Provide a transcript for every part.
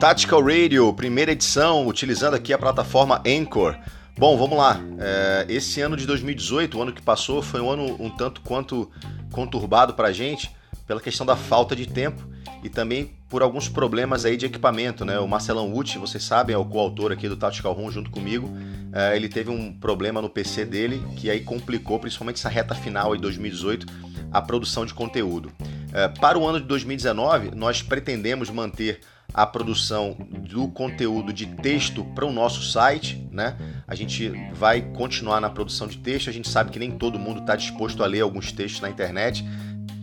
Tactical Radio, primeira edição, utilizando aqui a plataforma Anchor. Bom, vamos lá. É, esse ano de 2018, o ano que passou, foi um ano um tanto quanto conturbado para a gente pela questão da falta de tempo e também por alguns problemas aí de equipamento, né? O Marcelão Uti, vocês sabem, é o coautor aqui do Tactical Room junto comigo. É, ele teve um problema no PC dele que aí complicou, principalmente essa reta final de 2018, a produção de conteúdo. É, para o ano de 2019, nós pretendemos manter a produção do conteúdo de texto para o nosso site, né? A gente vai continuar na produção de texto. A gente sabe que nem todo mundo está disposto a ler alguns textos na internet,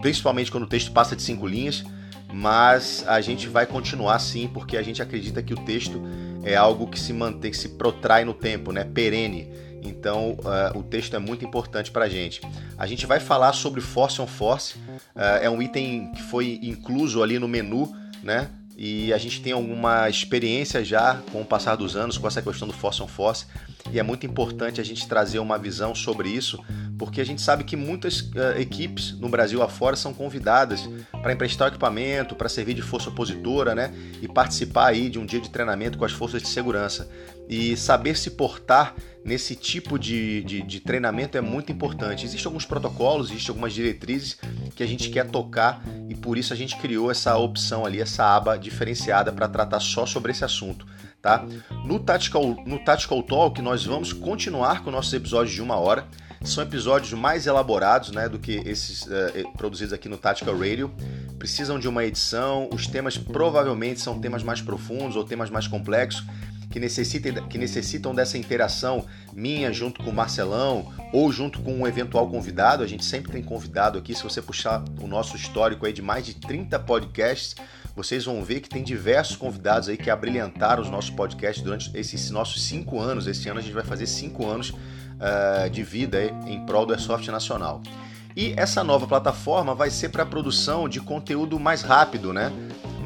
principalmente quando o texto passa de cinco linhas mas a gente vai continuar sim, porque a gente acredita que o texto é algo que se mantém, que se protrai no tempo, né? perene. Então uh, o texto é muito importante para a gente. A gente vai falar sobre Force on Force, uh, é um item que foi incluso ali no menu, né? E a gente tem alguma experiência já com o passar dos anos com essa questão do Force on Force, e é muito importante a gente trazer uma visão sobre isso, porque a gente sabe que muitas uh, equipes no Brasil afora são convidadas para emprestar equipamento, para servir de força opositora, né? E participar aí de um dia de treinamento com as forças de segurança. E saber se portar nesse tipo de, de, de treinamento é muito importante. Existem alguns protocolos, existem algumas diretrizes que a gente quer tocar e por isso a gente criou essa opção ali, essa aba diferenciada para tratar só sobre esse assunto. Tá? No, Tactical, no Tactical Talk, nós vamos continuar com nossos episódios de uma hora são episódios mais elaborados né, do que esses uh, produzidos aqui no Tactical Radio. Precisam de uma edição, os temas provavelmente são temas mais profundos ou temas mais complexos que necessitem, que necessitam dessa interação minha junto com o Marcelão ou junto com um eventual convidado. A gente sempre tem convidado aqui. Se você puxar o nosso histórico aí de mais de 30 podcasts, vocês vão ver que tem diversos convidados aí que abrilhantaram os nossos podcasts durante esses nossos cinco anos. Esse ano a gente vai fazer cinco anos uh, de vida em prol do Airsoft Nacional. E essa nova plataforma vai ser para a produção de conteúdo mais rápido, né?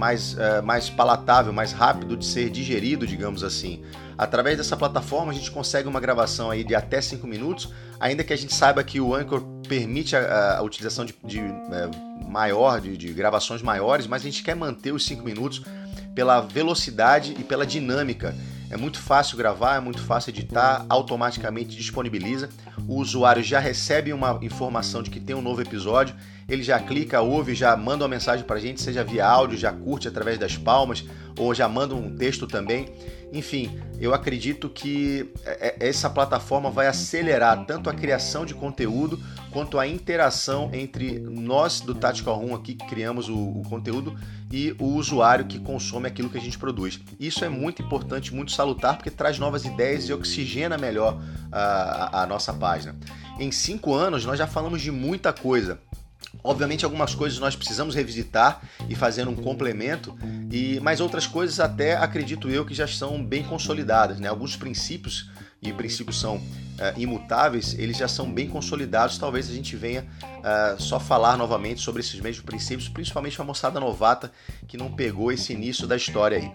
Mais, uh, mais palatável, mais rápido de ser digerido, digamos assim. Através dessa plataforma a gente consegue uma gravação aí de até 5 minutos, ainda que a gente saiba que o Anchor permite a, a utilização de, de uh, maior, de, de, gravações maiores, mas a gente quer manter os 5 minutos pela velocidade e pela dinâmica é muito fácil gravar, é muito fácil editar, automaticamente disponibiliza. O usuário já recebe uma informação de que tem um novo episódio, ele já clica, ouve, já manda uma mensagem para a gente, seja via áudio, já curte através das palmas ou já manda um texto também. Enfim, eu acredito que é, é, essa plataforma vai acelerar tanto a criação de conteúdo quanto a interação entre nós do Tactical Room aqui que criamos o, o conteúdo e o usuário que consome aquilo que a gente produz. Isso é muito importante, muito salutar, porque traz novas ideias e oxigena melhor a, a nossa página. Em cinco anos nós já falamos de muita coisa. Obviamente algumas coisas nós precisamos revisitar e fazer um complemento, e mas outras coisas até acredito eu que já são bem consolidadas, né? Alguns princípios e princípios são uh, imutáveis, eles já são bem consolidados. Talvez a gente venha uh, só falar novamente sobre esses mesmos princípios, principalmente a moçada novata que não pegou esse início da história aí.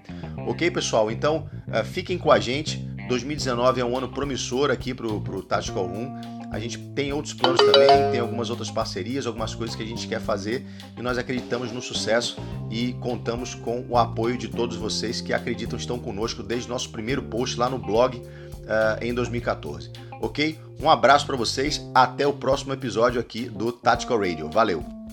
Ok, pessoal? Então uh, fiquem com a gente. 2019 é um ano promissor aqui para o Tactical Room. A gente tem outros planos também, tem algumas outras parcerias, algumas coisas que a gente quer fazer e nós acreditamos no sucesso e contamos com o apoio de todos vocês que acreditam estão conosco desde nosso primeiro post lá no blog uh, em 2014. Ok? Um abraço para vocês, até o próximo episódio aqui do Tactical Radio. Valeu!